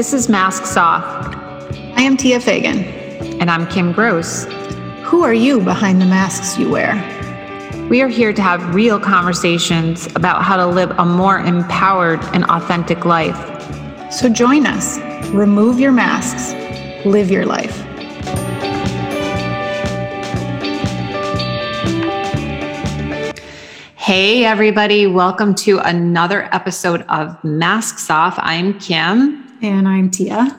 This is Masks Off. I am Tia Fagan. And I'm Kim Gross. Who are you behind the masks you wear? We are here to have real conversations about how to live a more empowered and authentic life. So join us. Remove your masks. Live your life. Hey, everybody. Welcome to another episode of Masks Off. I'm Kim. And I'm Tia.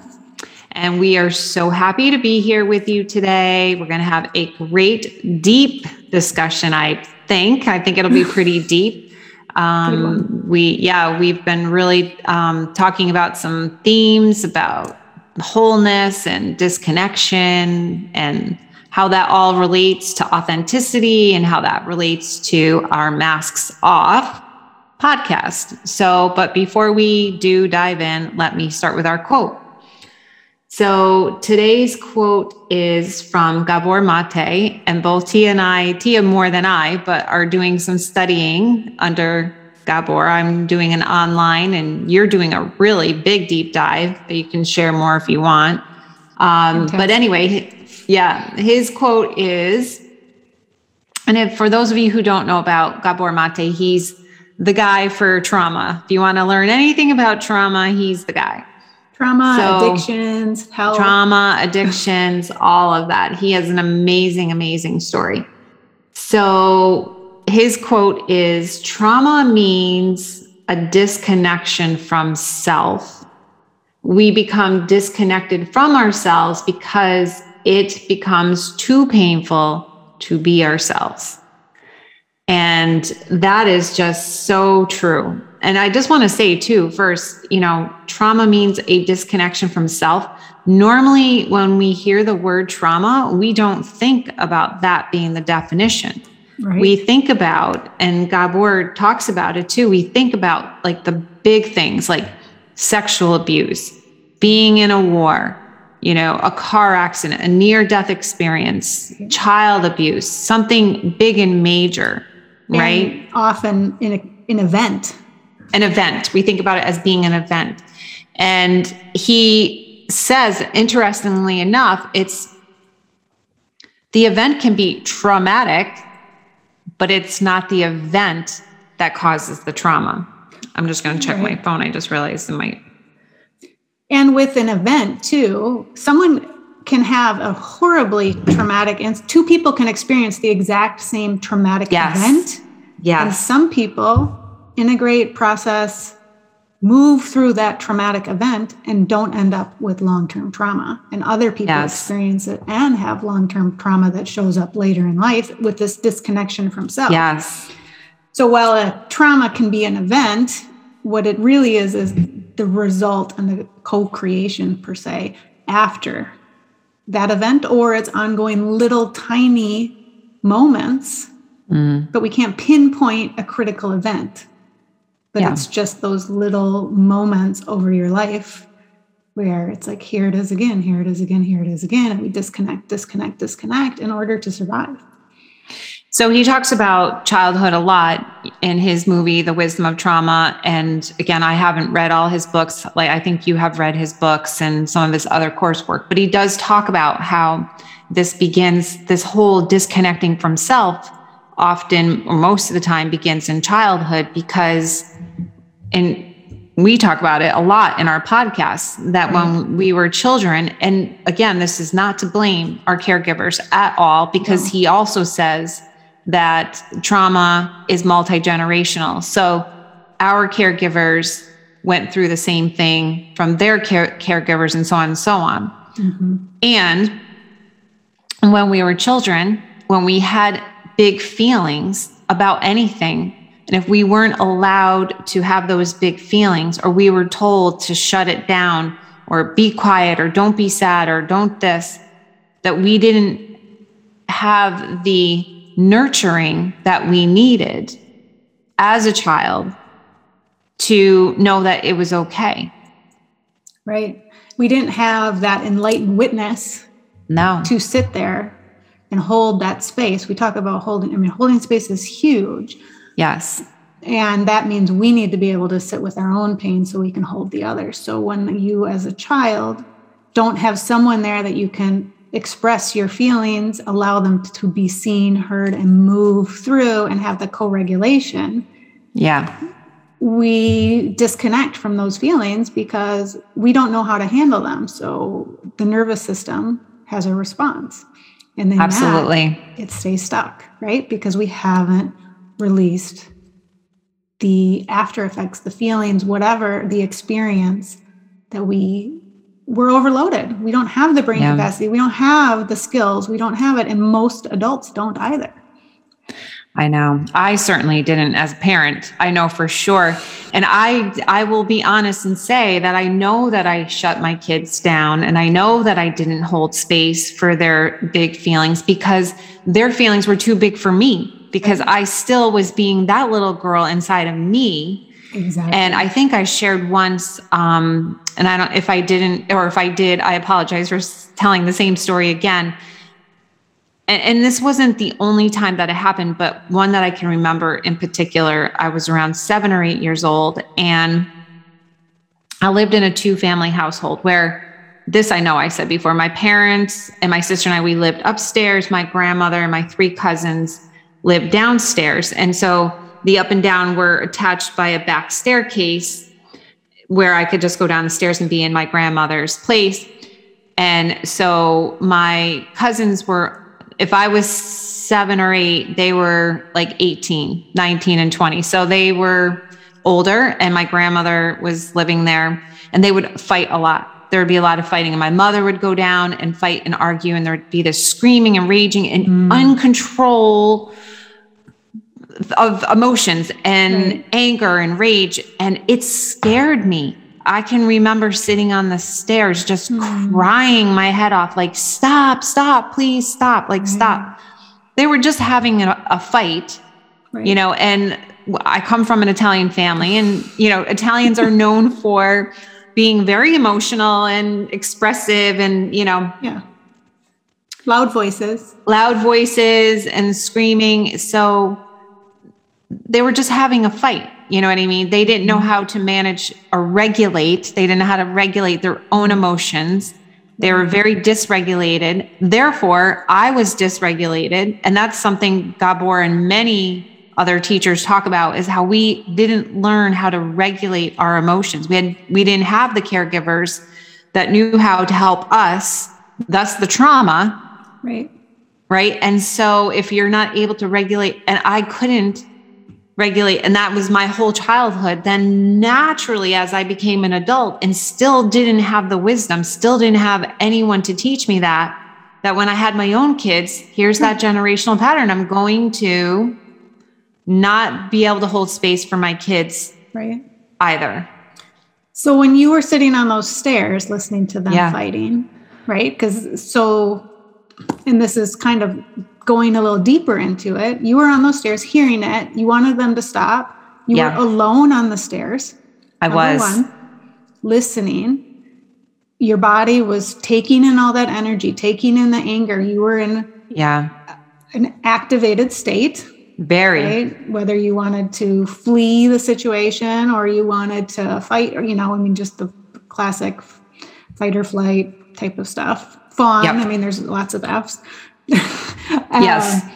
And we are so happy to be here with you today. We're going to have a great, deep discussion, I think. I think it'll be pretty deep. Um, we, yeah, we've been really um, talking about some themes about wholeness and disconnection and how that all relates to authenticity and how that relates to our masks off podcast. So, but before we do dive in, let me start with our quote. So today's quote is from Gabor Mate, and both Tia and I, Tia more than I, but are doing some studying under Gabor. I'm doing an online, and you're doing a really big deep dive that you can share more if you want. Um, but anyway, yeah, his quote is, and if, for those of you who don't know about Gabor Mate, he's the guy for trauma. If you want to learn anything about trauma, he's the guy. Trauma, so, addictions, health. Trauma, addictions, all of that. He has an amazing, amazing story. So his quote is trauma means a disconnection from self. We become disconnected from ourselves because it becomes too painful to be ourselves. And that is just so true. And I just want to say, too, first, you know, trauma means a disconnection from self. Normally, when we hear the word trauma, we don't think about that being the definition. Right. We think about, and Gabor talks about it too, we think about like the big things like sexual abuse, being in a war, you know, a car accident, a near death experience, child abuse, something big and major, right? Often in a, an event. An event. We think about it as being an event. And he says, interestingly enough, it's the event can be traumatic, but it's not the event that causes the trauma. I'm just going to check right. my phone. I just realized it might and with an event too someone can have a horribly traumatic and two people can experience the exact same traumatic yes. event. Yeah and some people integrate process move through that traumatic event and don't end up with long-term trauma. And other people yes. experience it and have long-term trauma that shows up later in life with this disconnection from self. Yes. So while a trauma can be an event what it really is is the result and the co-creation per se after that event or it's ongoing little tiny moments mm. but we can't pinpoint a critical event but yeah. it's just those little moments over your life where it's like here it is again here it is again here it is again and we disconnect disconnect disconnect in order to survive so he talks about childhood a lot in his movie, The Wisdom of Trauma. And again, I haven't read all his books. Like I think you have read his books and some of his other coursework, but he does talk about how this begins, this whole disconnecting from self often or most of the time begins in childhood because and we talk about it a lot in our podcasts that when mm-hmm. we were children and again this is not to blame our caregivers at all because he also says that trauma is multi generational. So our caregivers went through the same thing from their care- caregivers and so on and so on. Mm-hmm. And when we were children, when we had big feelings about anything, and if we weren't allowed to have those big feelings, or we were told to shut it down, or be quiet, or don't be sad, or don't this, that we didn't have the nurturing that we needed as a child to know that it was okay. Right. We didn't have that enlightened witness no. to sit there and hold that space. We talk about holding, I mean, holding space is huge. Yes. And that means we need to be able to sit with our own pain so we can hold the others. So when you, as a child, don't have someone there that you can express your feelings, allow them to be seen, heard, and move through and have the co regulation. Yeah. We disconnect from those feelings because we don't know how to handle them. So the nervous system has a response. And then absolutely that, it stays stuck, right? Because we haven't released the after effects, the feelings, whatever the experience that we we're overloaded. We don't have the brain yeah. capacity. We don't have the skills. We don't have it. And most adults don't either. I know. I certainly didn't as a parent. I know for sure. And I I will be honest and say that I know that I shut my kids down and I know that I didn't hold space for their big feelings because their feelings were too big for me because I still was being that little girl inside of me. Exactly. And I think I shared once, um, and I don't, if I didn't, or if I did, I apologize for telling the same story again. And, and this wasn't the only time that it happened, but one that I can remember in particular. I was around seven or eight years old, and I lived in a two family household where this I know I said before my parents and my sister and I, we lived upstairs, my grandmother and my three cousins lived downstairs. And so the up and down were attached by a back staircase where I could just go down the stairs and be in my grandmother's place. And so my cousins were, if I was seven or eight, they were like 18, 19, and 20. So they were older, and my grandmother was living there, and they would fight a lot. There would be a lot of fighting, and my mother would go down and fight and argue, and there would be this screaming and raging and mm. uncontrolled of emotions and right. anger and rage. And it scared me. I can remember sitting on the stairs just mm. crying my head off, like, stop, stop, please stop, like, right. stop. They were just having a, a fight, right. you know, and I come from an Italian family, and, you know, Italians are known for being very emotional and expressive and, you know, yeah. Loud voices. Loud voices and screaming. So they were just having a fight. You know what I mean? They didn't know mm-hmm. how to manage or regulate. They didn't know how to regulate their own emotions. They were very dysregulated. Therefore, I was dysregulated. And that's something Gabor and many other teachers talk about is how we didn't learn how to regulate our emotions. We had we didn't have the caregivers that knew how to help us, thus the trauma. Right. Right. And so if you're not able to regulate, and I couldn't regulate and that was my whole childhood. Then naturally as i became an adult and still didn't have the wisdom still didn't have anyone to teach me that that when i had my own kids here's that generational pattern. I'm going to not be able to hold space for my kids right. either. So when you were sitting on those stairs listening to them yeah. fighting right? Because so and this is kind of going a little deeper into it, you were on those stairs hearing it. You wanted them to stop. You yeah. were alone on the stairs. I was. One, listening. Your body was taking in all that energy, taking in the anger. You were in yeah an activated state. Very. Right? Whether you wanted to flee the situation or you wanted to fight, or, you know, I mean, just the classic fight or flight type of stuff. Fun. Yep. I mean, there's lots of F's. yes. Um,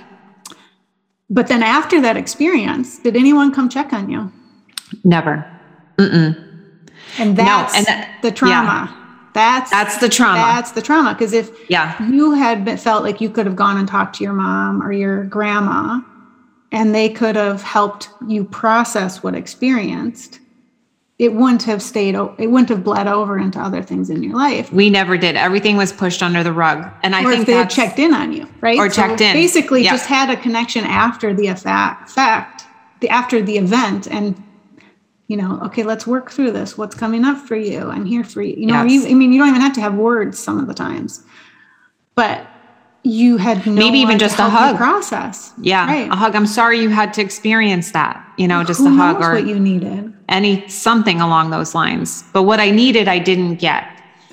but then after that experience, did anyone come check on you? Never. Mm-mm. And that's no, and that, the trauma. Yeah. That's that's the trauma. That's the trauma. Because if yeah. you had been, felt like you could have gone and talked to your mom or your grandma, and they could have helped you process what experienced, it wouldn't have stayed it wouldn't have bled over into other things in your life. We never did. Everything was pushed under the rug. And i or think they had checked in on you right? Or so checked in. basically yeah. just had a connection after the effect fact the after the event and you know okay let's work through this. What's coming up for you? I'm here for you. You know yes. you, i mean you don't even have to have words some of the times. But you had no maybe even just a hug process. Yeah, right. a hug. I'm sorry you had to experience that. You know, just Who a hug or what you needed. Any something along those lines. But what I needed, I didn't get,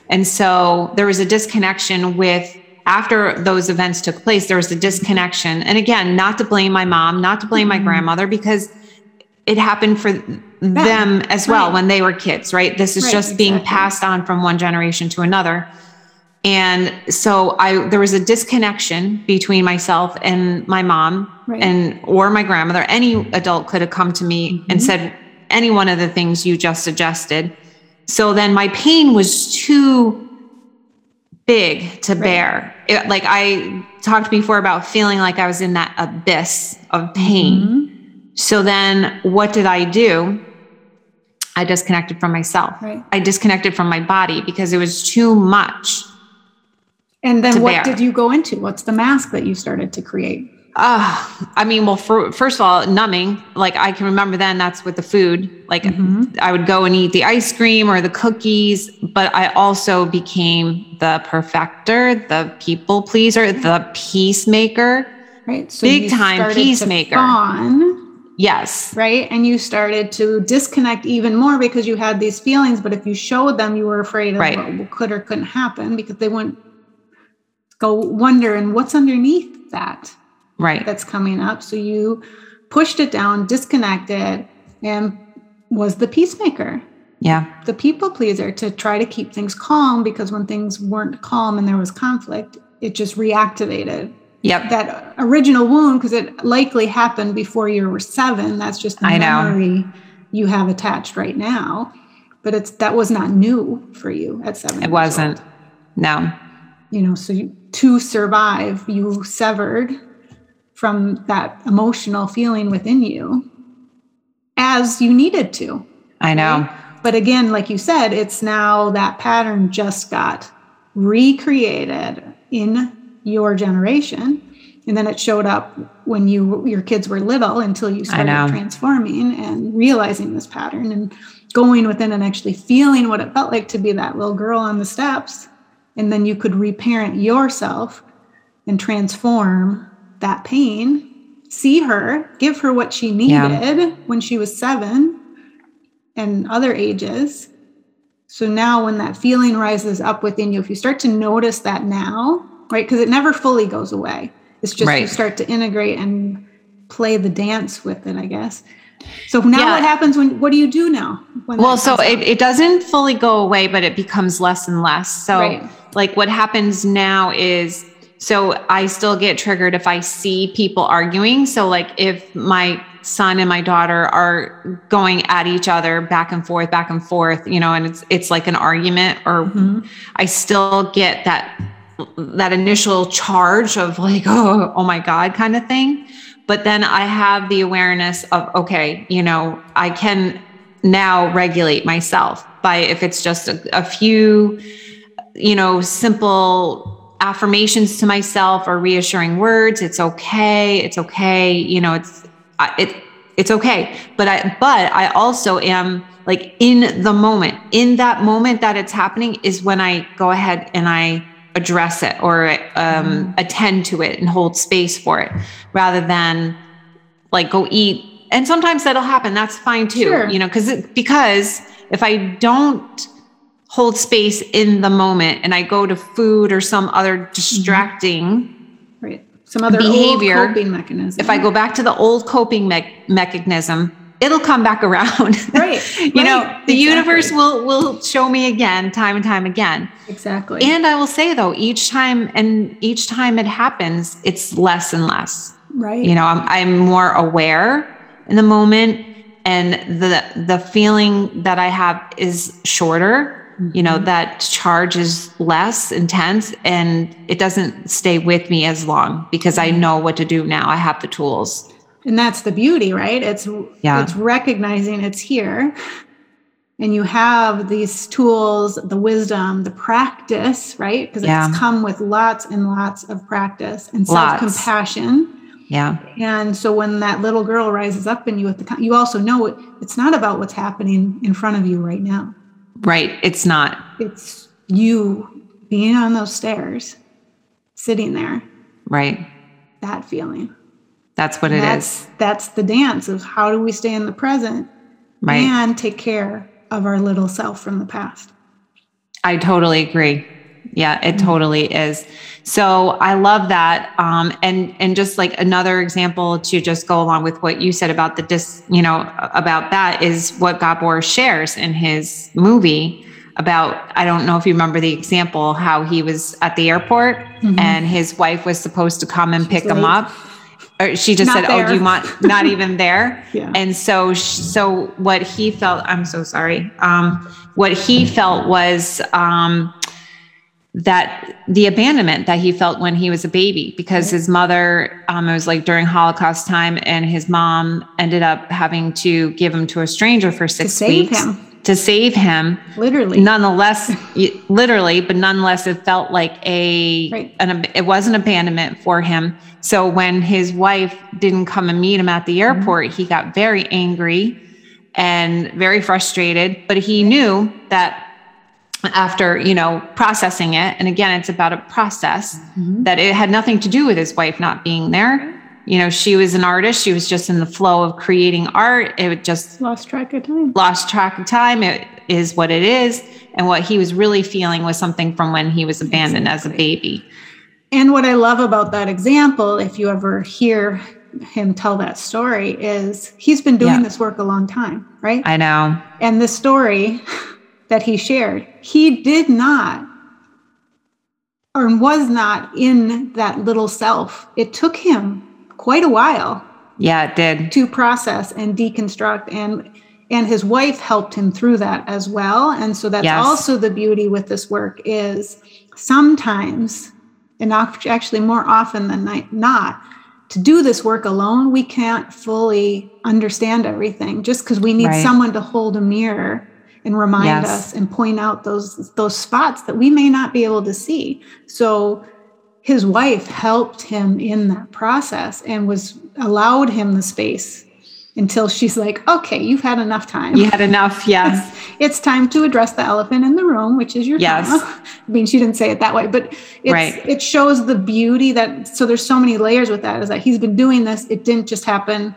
and so there was a disconnection with. After those events took place, there was a disconnection. And again, not to blame my mom, not to blame mm-hmm. my grandmother, because it happened for them as well Right. when they were kids, right? This is Right, just being exactly. passed on from one generation to another. And so I there was a disconnection between myself and my mom Right. and or my grandmother. Any adult could have come to me and Mhm. said any one of the things you just suggested. So then my pain was too big to Right. bear. It, like I talked before about feeling like I was in that abyss of pain. Mhm. So then what did I do? I disconnected from myself. Right. I disconnected from my body because it was too much. And then what bear. did you go into? What's the mask that you started to create? Uh, I mean, well, for, first of all, numbing. Like I can remember then that's with the food. Like Mhm. I would go and eat the ice cream or the cookies, but I also became the perfecter, the people pleaser, the peacemaker. Right. So Big time peacemaker. fawn, Yes. right? And you started to disconnect even more because you had these feelings, but if you showed them, you were afraid of Right. what could or couldn't happen because they wouldn't go wonder and what's underneath that Right. that's coming up. So you pushed it down, disconnected, and was the peacemaker, Yeah. the people pleaser to try to keep things calm because when things weren't calm and there was conflict, it just reactivated Yep. that original wound because it likely happened before you were seven. That's just the I know. memory you have attached right now. But it's that was not new for you at seven. It wasn't. old. No. You know, so you, to survive, you severed from that emotional feeling within you as you needed to. I know. But again, like you said, it's now that pattern just got recreated in your generation. And then it showed up when you your kids were little until you started transforming and realizing this pattern and going within and actually feeling what it felt like to be that little girl on the steps. And then you could reparent yourself and transform that pain, see her, give her what she needed Yeah. when she was seven and other ages. So now, when that feeling rises up within you, if you start to notice that now, right, because it never fully goes away, it's just you start to integrate and play the dance with it, I guess. So now, Yeah. what happens when? What do you do now? Well, so it, it doesn't fully go away, but it becomes less and less. So, Right. Like, what happens now is so I still get triggered if I see people arguing. So, like, if my son and my daughter are going at each other back and forth, back and forth, you know, and it's it's like an argument, or Mhm. I still get that that initial charge of like, oh, oh my God, kind of thing. But then I have the awareness of, okay, you know, I can now regulate myself by if it's just a, a few, you know, simple affirmations to myself or reassuring words. It's okay. It's okay. You know, it's it it's okay. But I but I also am like in the moment. In that moment that it's happening is when I go ahead and I address it or um, attend to it and hold space for it rather than like go eat and sometimes that'll happen that's fine too Sure. you know because because if i don't hold space in the moment and i go to food or some other mm-hmm. distracting right. Some other behavior, coping mechanism. if i go back to the old coping me- mechanism it'll come back around. Right, you know right, the universe will will show me again time and time again. Exactly. and i will say though each time and each time it happens it's less and less. Right. you know i'm, I'm more aware in the moment and the the feeling that i have is shorter you know mm-hmm. that charge is less intense and it doesn't stay with me as long because i mm-hmm. know what to do now. I have the tools. And that's the beauty right? It's Yeah. it's recognizing it's here and you have these tools the wisdom the practice right? Because Yeah. it's come with lots and lots of practice and self-compassion. Yeah. And so when that little girl rises up in you with the you also know it, it's not about what's happening in front of you right now right it's not. It's you being on those stairs sitting there. Right. That feeling. That's what it is. that's that's the dance of how do we stay in the present right. and take care of our little self from the past. I totally agree Yeah, it mm-hmm. totally is. So I love that. Um, and and just like another example to just go along with what you said about the dis, you know, about that is what Gabor shares in his movie about I don't know if you remember the example how he was at the airport mm-hmm. and his wife was supposed to come and She's pick late. him up. Or she just not said, there. "Oh, do you want not even there?" yeah. And so so what he felt, I'm so sorry. Um, what he felt was um, that the abandonment that he felt when he was a baby because his mother um, it was like during holocaust time and his mom ended up having to give him to a stranger for six weeks him to save him literally nonetheless literally but nonetheless it felt like a right. an it was an abandonment for him so when his wife didn't come and meet him at the mm-hmm. airport mm-hmm. he got very angry and very frustrated but he knew that after you know processing it. And again it's about a process mm-hmm. that it had nothing to do with his wife not being there. You know she was an artist. She was just in the flow of creating art. It just lost track of time. Lost track of time. It is what it is. And what he was really feeling was something from when he was abandoned exactly. as a baby. And what i love about that example if you ever hear him tell that story is he's been doing yeah. this work a long time right? I know. And the story that he shared he did not or was not in that little self it took him quite a while. Yeah, it did. To process and deconstruct and and his wife helped him through that as well. And so that's yes. also the beauty with this work is sometimes and actually more often than not to do this work alone we can't fully understand everything just because we need right. someone to hold a mirror and remind yes. us and point out those those spots that we may not be able to see so his wife helped him in that process and was allowed him the space until she's like, okay, you've had enough time. You had enough, yes. it's time to address the elephant in the room, which is your yes. trauma. I mean, she didn't say it that way, but right. it shows the beauty that, so there's so many layers with that is that he's been doing this. It didn't just happen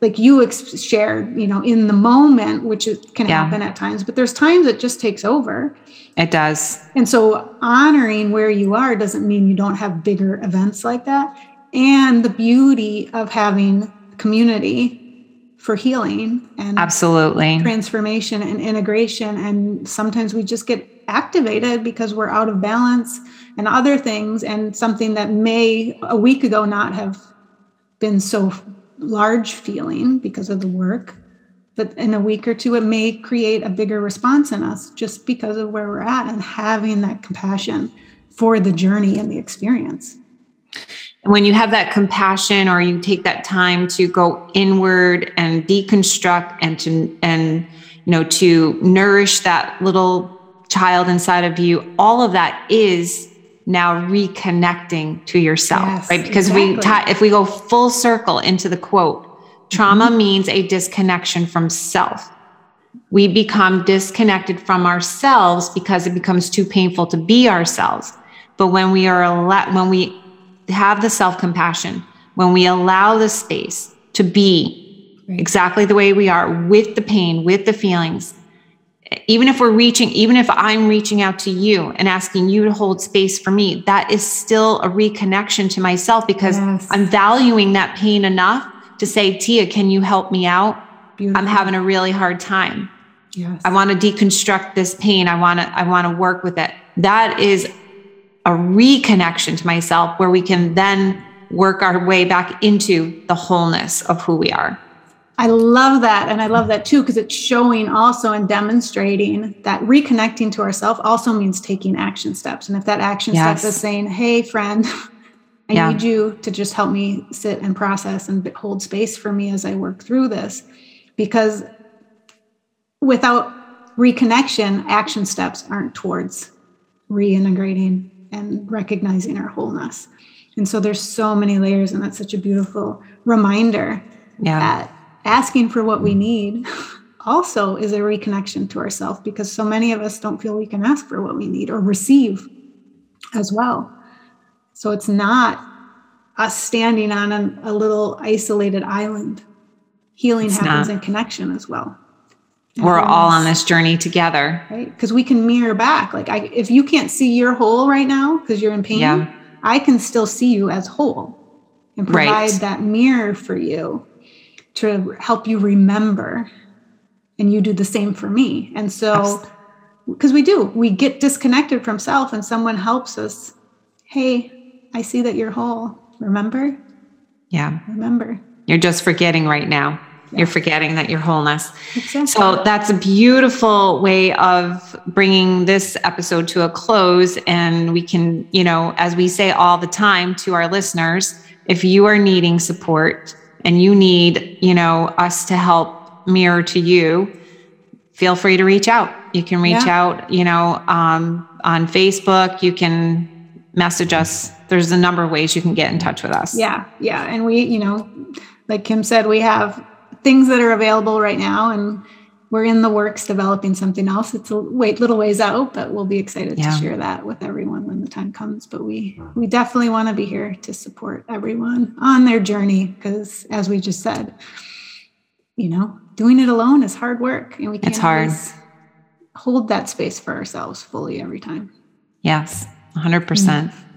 like you ex- shared, you know, in the moment, which can yeah. happen at times, but there's times it just takes over. It does. And so honoring where you are doesn't mean you don't have bigger events like that. And the beauty of having community for healing and absolutely transformation and integration. And sometimes we just get activated because we're out of balance and other things, and something that may a week ago not have been so large feeling because of the work but in a week or two it may create a bigger response in us just because of where we're at and having that compassion for the journey and the experience. When you have that compassion or you take that time to go inward and deconstruct and to and you know to nourish that little child inside of you all of that is now reconnecting to yourself, yes, right? Because exactly. we, ta- if we go full circle into the quote, trauma mm-hmm. means a disconnection from self. We become disconnected from ourselves because it becomes too painful to be ourselves. But when we are al- when we have the self compassion, when we allow the space to be right. exactly the way we are with the pain, with the feelings, even if we're reaching, even if I'm reaching out to you and asking you to hold space for me, that is still a reconnection to myself because yes. I'm valuing that pain enough to say, Tia, can you help me out? Beautiful. I'm having a really hard time. Yes. I want to deconstruct this pain. I want to, I want to work with it. That is a reconnection to myself where we can then work our way back into the wholeness of who we are. I love that. And I love that too, because it's showing also and demonstrating that reconnecting to ourselves also means taking action steps. And if that action yes. step is saying, hey, friend, I yeah. need you to just help me sit and process and hold space for me as I work through this. Because without reconnection, action steps aren't towards reintegrating and recognizing our wholeness. And so there's so many layers, and that's such a beautiful reminder yeah. that asking for what we need also is a reconnection to ourselves because so many of us don't feel we can ask for what we need or receive as well. So it's not us standing on a, a little isolated island. Healing it's happens not. in connection as well. we're all on this journey together. Right? Because we can mirror back. Like I if you can't see your whole right now because you're in pain, yeah. I can still see you as whole and provide right. that mirror for you to help you remember. And you do the same for me. And so because we do, we get disconnected from self and someone helps us. Hey, I see that you're whole. Remember? Yeah. Remember. You're just forgetting right now. You're forgetting that you're wholeness. Exactly. So that's a beautiful way of bringing this episode to a close. And we can, you know, as we say all the time to our listeners, if you are needing support and you need, you know, us to help mirror to you, feel free to reach out. You can reach yeah. out, you know, um, on Facebook. You can message us. There's a number of ways you can get in touch with us. Yeah. Yeah. And we, you know, like Kim said, we have things that are available right now and we're in the works developing something else. It's a wait little ways out, but we'll be excited yeah. to share that with everyone when the time comes. But we we definitely want to be here to support everyone on their journey because as we just said, you know, doing it alone is hard work and we can't it's hard. hold that space for ourselves fully every time. Yes, 100%. percent mm-hmm.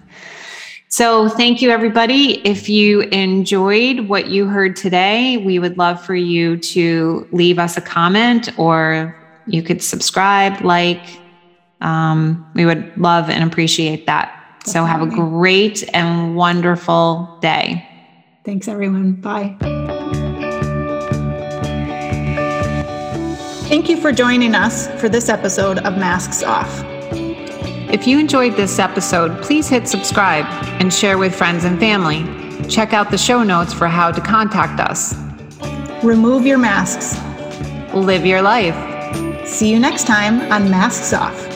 So, thank you, everybody. If you enjoyed what you heard today, we would love for you to leave us a comment or you could subscribe, like. Um, we would love and appreciate that. Definitely. So, have a great and wonderful day. Thanks, everyone. Bye. Thank you for joining us for this episode of Masks Off. If you enjoyed this episode, please hit subscribe and share with friends and family. Check out the show notes for how to contact us. Remove your masks. Live your life. See you next time on Masks Off.